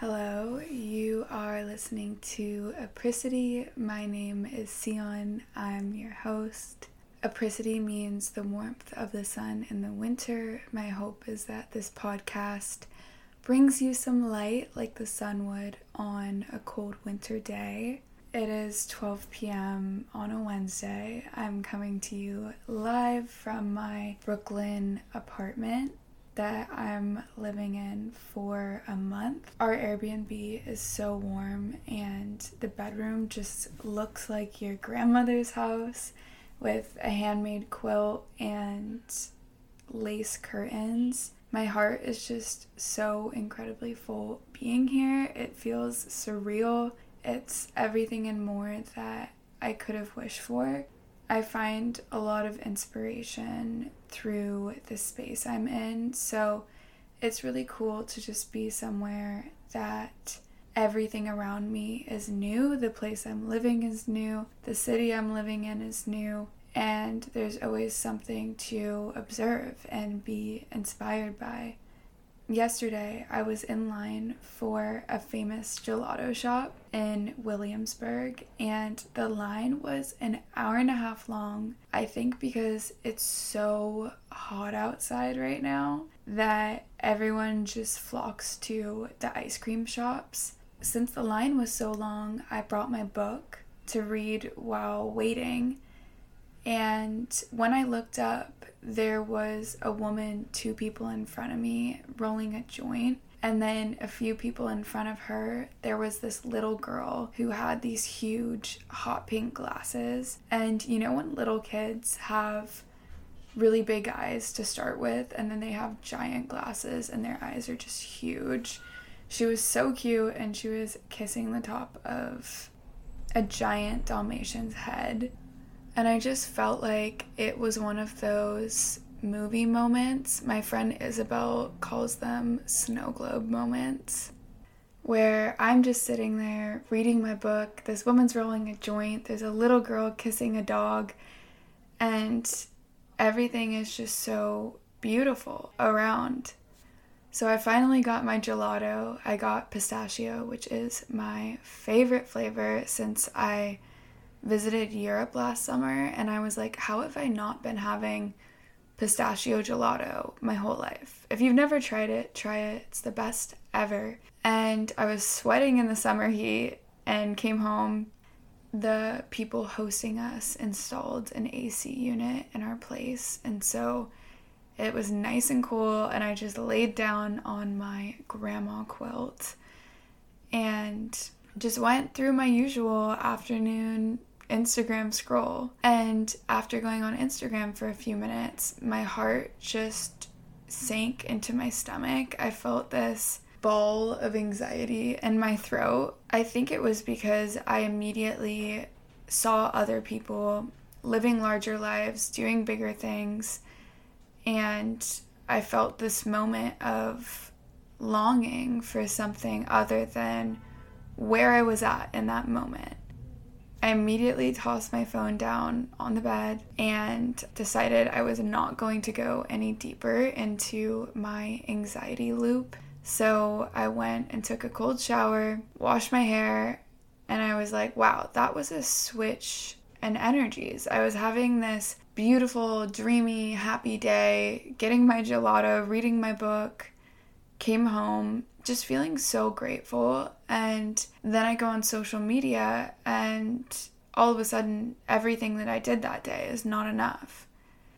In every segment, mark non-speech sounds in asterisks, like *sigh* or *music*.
Hello, you are listening to Apricity. My name is Sion. I'm your host. Apricity means the warmth of the sun in the winter. My hope is that this podcast brings you some light like the sun would on a cold winter day. It is 12 p.m. on a Wednesday. I'm coming to you live from my Brooklyn apartment that I'm living in for a month. Our Airbnb is so warm, and the bedroom just looks like your grandmother's house with a handmade quilt and lace curtains. My heart is just so incredibly full being here. It feels surreal. It's everything and more that I could have wished for. I find a lot of inspiration through the space I'm in. So it's really cool to just be somewhere that everything around me is new. The place I'm living is new. The city I'm living in is new. And there's always something to observe and be inspired by yesterday I was in line for a famous gelato shop in Williamsburg, and the line was an hour and a half long. I think because it's so hot outside right now that everyone just flocks to the ice cream shops. Since the line was so long, I brought my book to read while waiting. And when I looked up, there was a woman two people in front of me rolling a joint. And then a few people in front of her, there was this little girl who had these huge hot pink glasses. And you know, when little kids have really big eyes to start with, and then they have giant glasses and their eyes are just huge. She was so cute, and she was kissing the top of a giant Dalmatian's head. And I just felt like it was one of those movie moments. My friend Isabel calls them snow globe moments, where I'm just sitting there reading my book. This woman's rolling a joint, there's a little girl kissing a dog, and everything is just so beautiful around. So I finally got my gelato. I got pistachio, which is my favorite flavor since I visited Europe last summer and I was like, how have I not been having pistachio gelato my whole life? If you've never tried it, try it. It's the best ever. And I was sweating in the summer heat and came home. The people hosting us installed an AC unit in our place. And so it was nice and cool. And I just laid down on my grandma quilt and just went through my usual afternoon Instagram scroll. And after going on Instagram for a few minutes, my heart just sank into my stomach. I felt this ball of anxiety in my throat. I think it was because I immediately saw other people living larger lives, doing bigger things, and I felt this moment of longing for something other than where I was at in that moment. I immediately tossed my phone down on the bed and decided I was not going to go any deeper into my anxiety loop. So I went and took a cold shower, washed my hair, and I was like, wow, that was a switch in energies. I was having this beautiful, dreamy, happy day, getting my gelato, reading my book, came home, just feeling so grateful. And then I go on social media, and all of a sudden, everything that I did that day is not enough.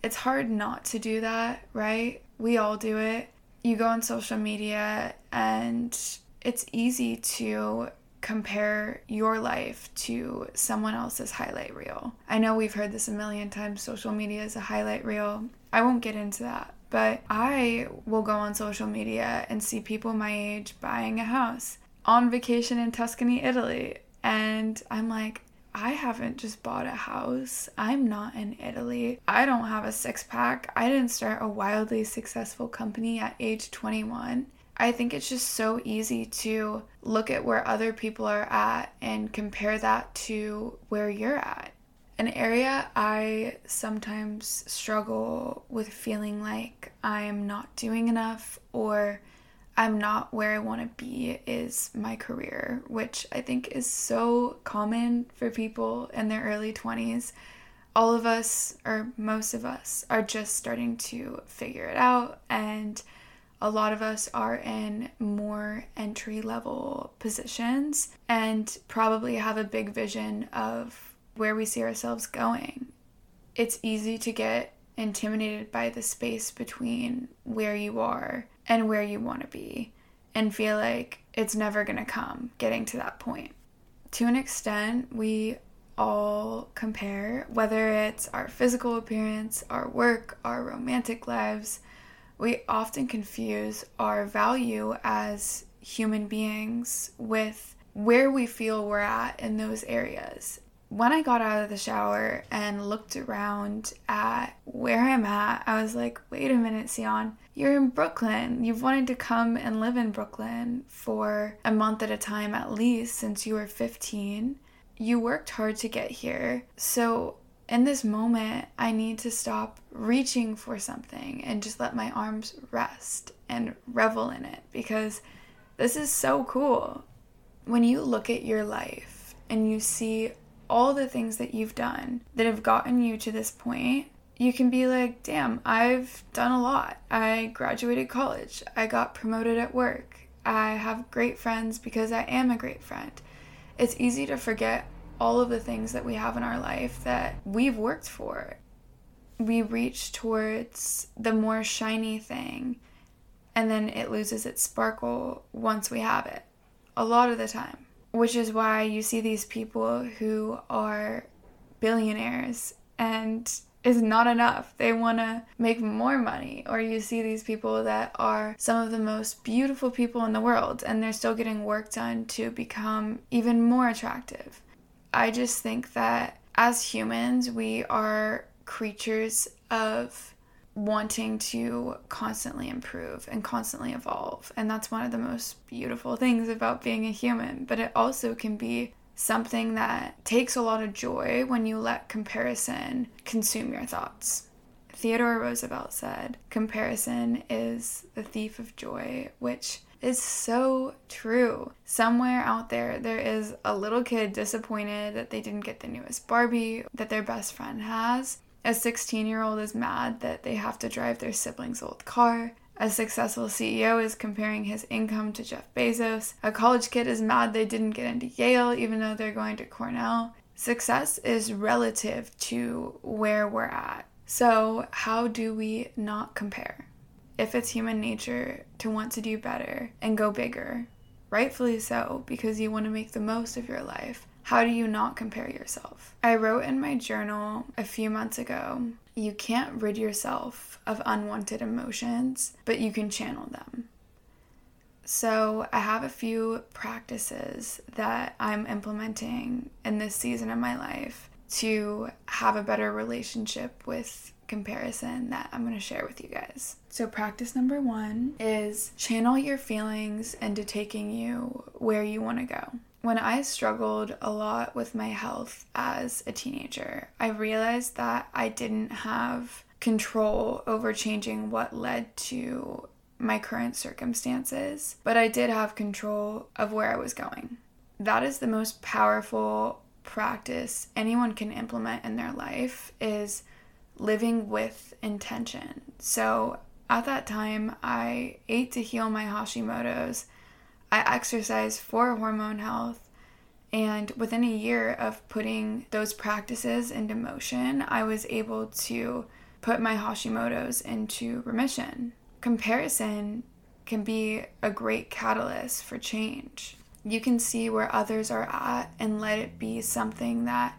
It's hard not to do that, right? We all do it. You go on social media, and it's easy to compare your life to someone else's highlight reel. I know we've heard this a million times social media is a highlight reel. I won't get into that. But I will go on social media and see people my age buying a house on vacation in Tuscany, Italy. And I'm like, I haven't just bought a house. I'm not in Italy. I don't have a six pack. I didn't start a wildly successful company at age 21. I think it's just so easy to look at where other people are at and compare that to where you're at. An area I sometimes struggle with feeling like I am not doing enough or I'm not where I want to be is my career, which I think is so common for people in their early 20s. All of us, or most of us, are just starting to figure it out, and a lot of us are in more entry level positions and probably have a big vision of where we see ourselves going. It's easy to get intimidated by the space between where you are and where you want to be and feel like it's never going to come getting to that point. To an extent, we all compare, whether it's our physical appearance, our work, our romantic lives. We often confuse our value as human beings with where we feel we're at in those areas when I got out of the shower and looked around at where I'm at, I was like, wait a minute, Sion, you're in Brooklyn. You've wanted to come and live in Brooklyn for a month at a time at least since you were 15. You worked hard to get here. So, in this moment, I need to stop reaching for something and just let my arms rest and revel in it because this is so cool. When you look at your life and you see all the things that you've done that have gotten you to this point, you can be like, damn, I've done a lot. I graduated college. I got promoted at work. I have great friends because I am a great friend. It's easy to forget all of the things that we have in our life that we've worked for. We reach towards the more shiny thing and then it loses its sparkle once we have it. A lot of the time which is why you see these people who are billionaires and is not enough. They want to make more money. Or you see these people that are some of the most beautiful people in the world and they're still getting work done to become even more attractive. I just think that as humans, we are creatures of wanting to constantly improve and constantly evolve. And that's one of the most beautiful things about being a human. But it also can be something that takes a lot of joy when you let comparison consume your thoughts. Theodore Roosevelt said, Comparison is the thief of joy, which is so true. Somewhere out there, there is a little kid disappointed that they didn't get the newest Barbie that their best friend has. A 16 year old is mad that they have to drive their siblings' old car. A successful CEO is comparing his income to Jeff Bezos. A college kid is mad they didn't get into Yale even though they're going to Cornell. Success is relative to where we're at. So, how do we not compare? If it's human nature to want to do better and go bigger, rightfully so, because you want to make the most of your life, how do you not compare yourself? I wrote in my journal a few months ago you can't rid yourself of unwanted emotions, but you can channel them. So, I have a few practices that I'm implementing in this season of my life to have a better relationship with comparison that I'm going to share with you guys. So, practice number one is channel your feelings into taking you where you want to go. When I struggled a lot with my health as a teenager, I realized that I didn't have control over changing what led to my current circumstances, but I did have control of where I was going. That is the most powerful practice anyone can implement in their life is living with intention. So, at that time, I ate to heal my Hashimoto's I exercised for hormone health. And within a year of putting those practices into motion, I was able to put my Hashimoto's into remission. Comparison can be a great catalyst for change. You can see where others are at and let it be something that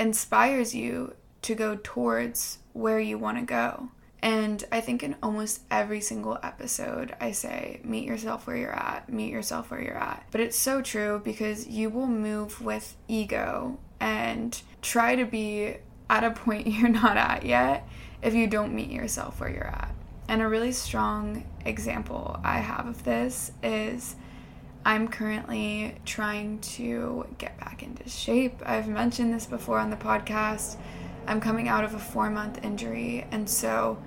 inspires you to go towards where you want to go. And I think in almost every single episode, I say, meet yourself where you're at, meet yourself where you're at. But it's so true because you will move with ego and try to be at a point *laughs* you're not at yet if you don't meet yourself where you're at. And a really strong example I have of this is I'm currently trying to get back into shape. I've mentioned this before on the podcast. I'm coming out of a four month injury, and so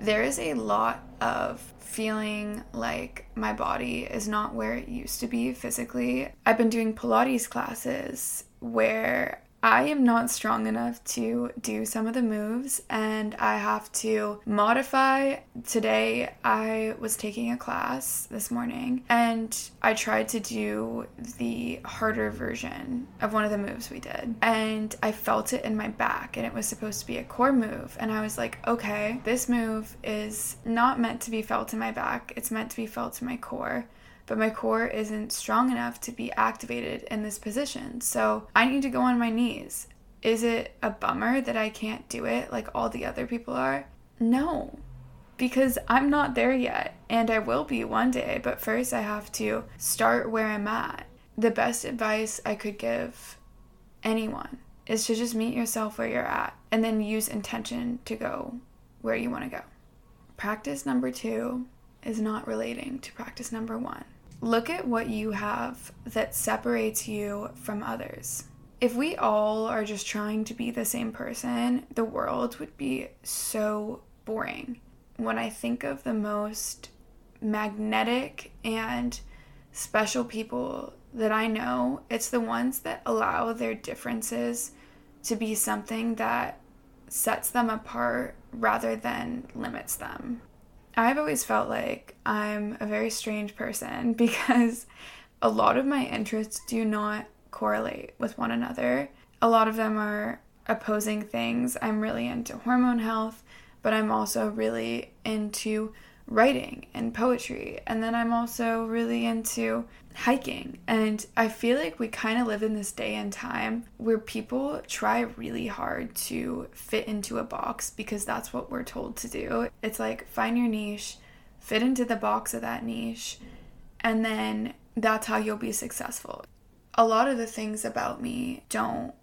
there is a lot of feeling like my body is not where it used to be physically. I've been doing Pilates classes where I am not strong enough to do some of the moves and I have to modify. Today, I was taking a class this morning and I tried to do the harder version of one of the moves we did. And I felt it in my back and it was supposed to be a core move. And I was like, okay, this move is not meant to be felt in my back, it's meant to be felt in my core but my core isn't strong enough to be activated in this position. So I need to go on my knees. Is it a bummer that I can't do it like all the other people are? No, because I'm not there yet, and I will be one day, but first I have to start where I'm at. The best advice I could give anyone is to just meet yourself where you're at and then use intention to go where you want to go. Practice number two is not relating to practice number one. Look at what you have that separates you from others. If we all are just trying to be the same person, the world would be so boring. When I think of the most magnetic and special people that I know, it's the ones that allow their differences to be something that sets them apart rather than limits them. I've always felt like I'm a very strange person *laughs* because a lot of my interests do not correlate with one another. A lot of them are opposing things. I'm really into hormone health, but I'm also really into writing and poetry. And then I'm also really into hiking. And I feel like we kind of live in this day and time where people try really hard to fit into a box because that's what we're told to do. It's like find your niche, fit into the box of that niche, and then that's how you'll be successful. A lot of the things about me don't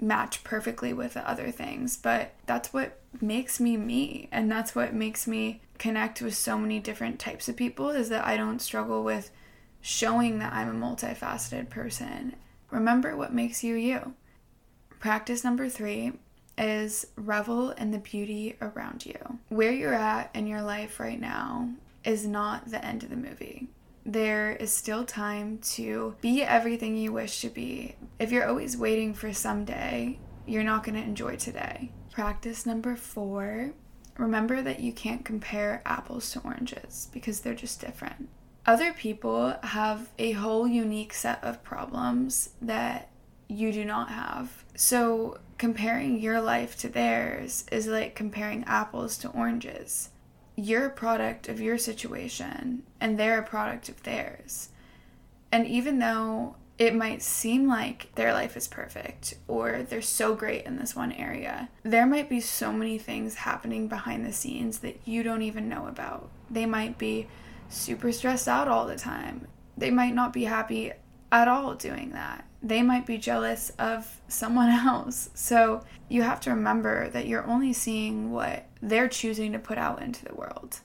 match perfectly with the other things, but that's what makes me me and that's what makes me connect with so many different types of people is that I don't struggle with showing that I'm a multifaceted person. Remember what makes you you. Practice number 3 is revel in the beauty around you. Where you're at in your life right now is not the end of the movie there is still time to be everything you wish to be. If you're always waiting for someday, you're not going to enjoy today. Practice number four remember that you can't compare apples to oranges because they're just different. Other people have a whole unique set of problems that you do not have. So, comparing your life to theirs is like comparing apples to oranges you're a product of your situation and they're a product of theirs. And even though it might seem like their life is perfect or they're so great in this one area, there might be so many things happening behind the scenes that you don't even know about. They might be super stressed out all the time. They might not be happy at all doing that. They might be jealous of someone *laughs* else. So you have to remember that you're only seeing what they're choosing to put out into the world.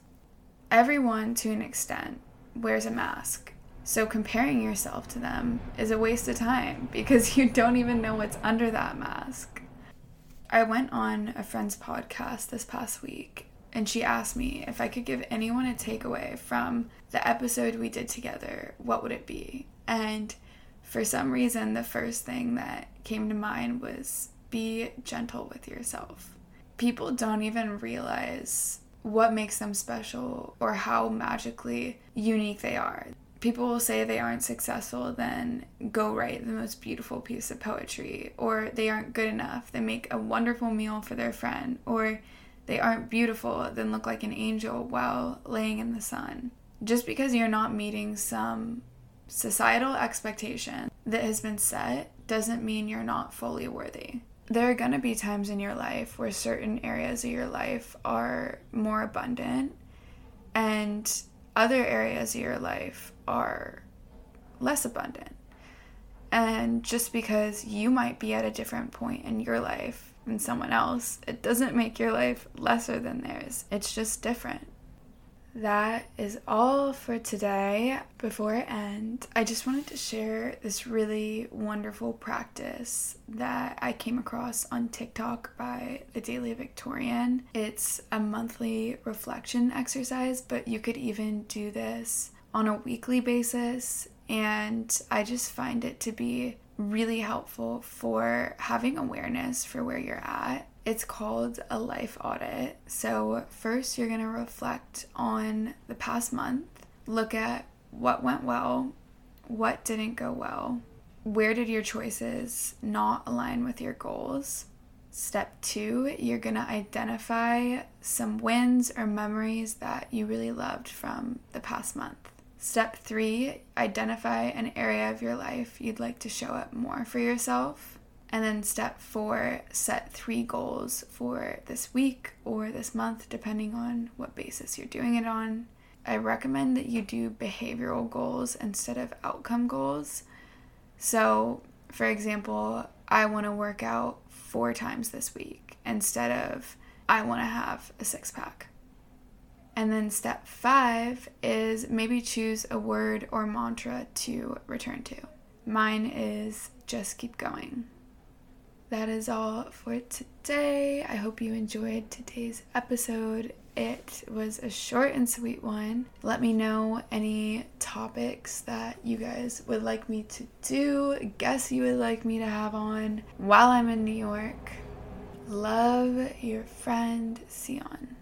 Everyone, to an extent, wears a mask. So comparing yourself to them is a waste of time *laughs* because you don't even know what's under that mask. I went on a friend's podcast this past week and she asked me if I could give anyone a takeaway from the episode we did together, what would it be? And for some reason, the first thing that came to mind was be gentle with yourself people don't even realize what makes them special or how magically unique they are. People will say they aren't successful, then go write the most beautiful piece of poetry, or they aren't good enough, then make a wonderful meal for their friend, or they aren't beautiful, then look like an angel while laying in the sun. Just because you're not meeting some societal expectation that has been set doesn't mean you're not fully worthy there are going to be times in your life where certain areas of your life are more abundant and other areas of your life are less abundant. And just because you might be at a different point in your life than someone else, it doesn't make your life lesser than theirs. It's just different. that is all for today. Before I end, I just wanted to share this really wonderful practice that I came across on TikTok by the Daily Victorian. It's a monthly reflection exercise, but you could even do this on a weekly basis. And I just find it to be really helpful for having awareness for where you're at it's called a life audit. So, first, you're going to reflect on the past month, look at what went well, what didn't go well, where did your choices not align with your goals. Step two, you're going to identify some wins or memories that you really loved from the past month. Step three, identify an area of your life you'd like to show up more for yourself. And then step four, set three goals for this week or this month, depending on what basis you're doing it on. I recommend that you do behavioral goals instead of outcome goals. So, for example, I want to work out four times this week instead of I want to have a six pack. And then step five is maybe choose a word or mantra to return to. Mine is just keep going that is all for today. I hope you enjoyed today's episode. It was a short and sweet one. Let me know any topics that you guys would like me to do, guests you would like me to have on while I'm in New York. Love your friend Sion.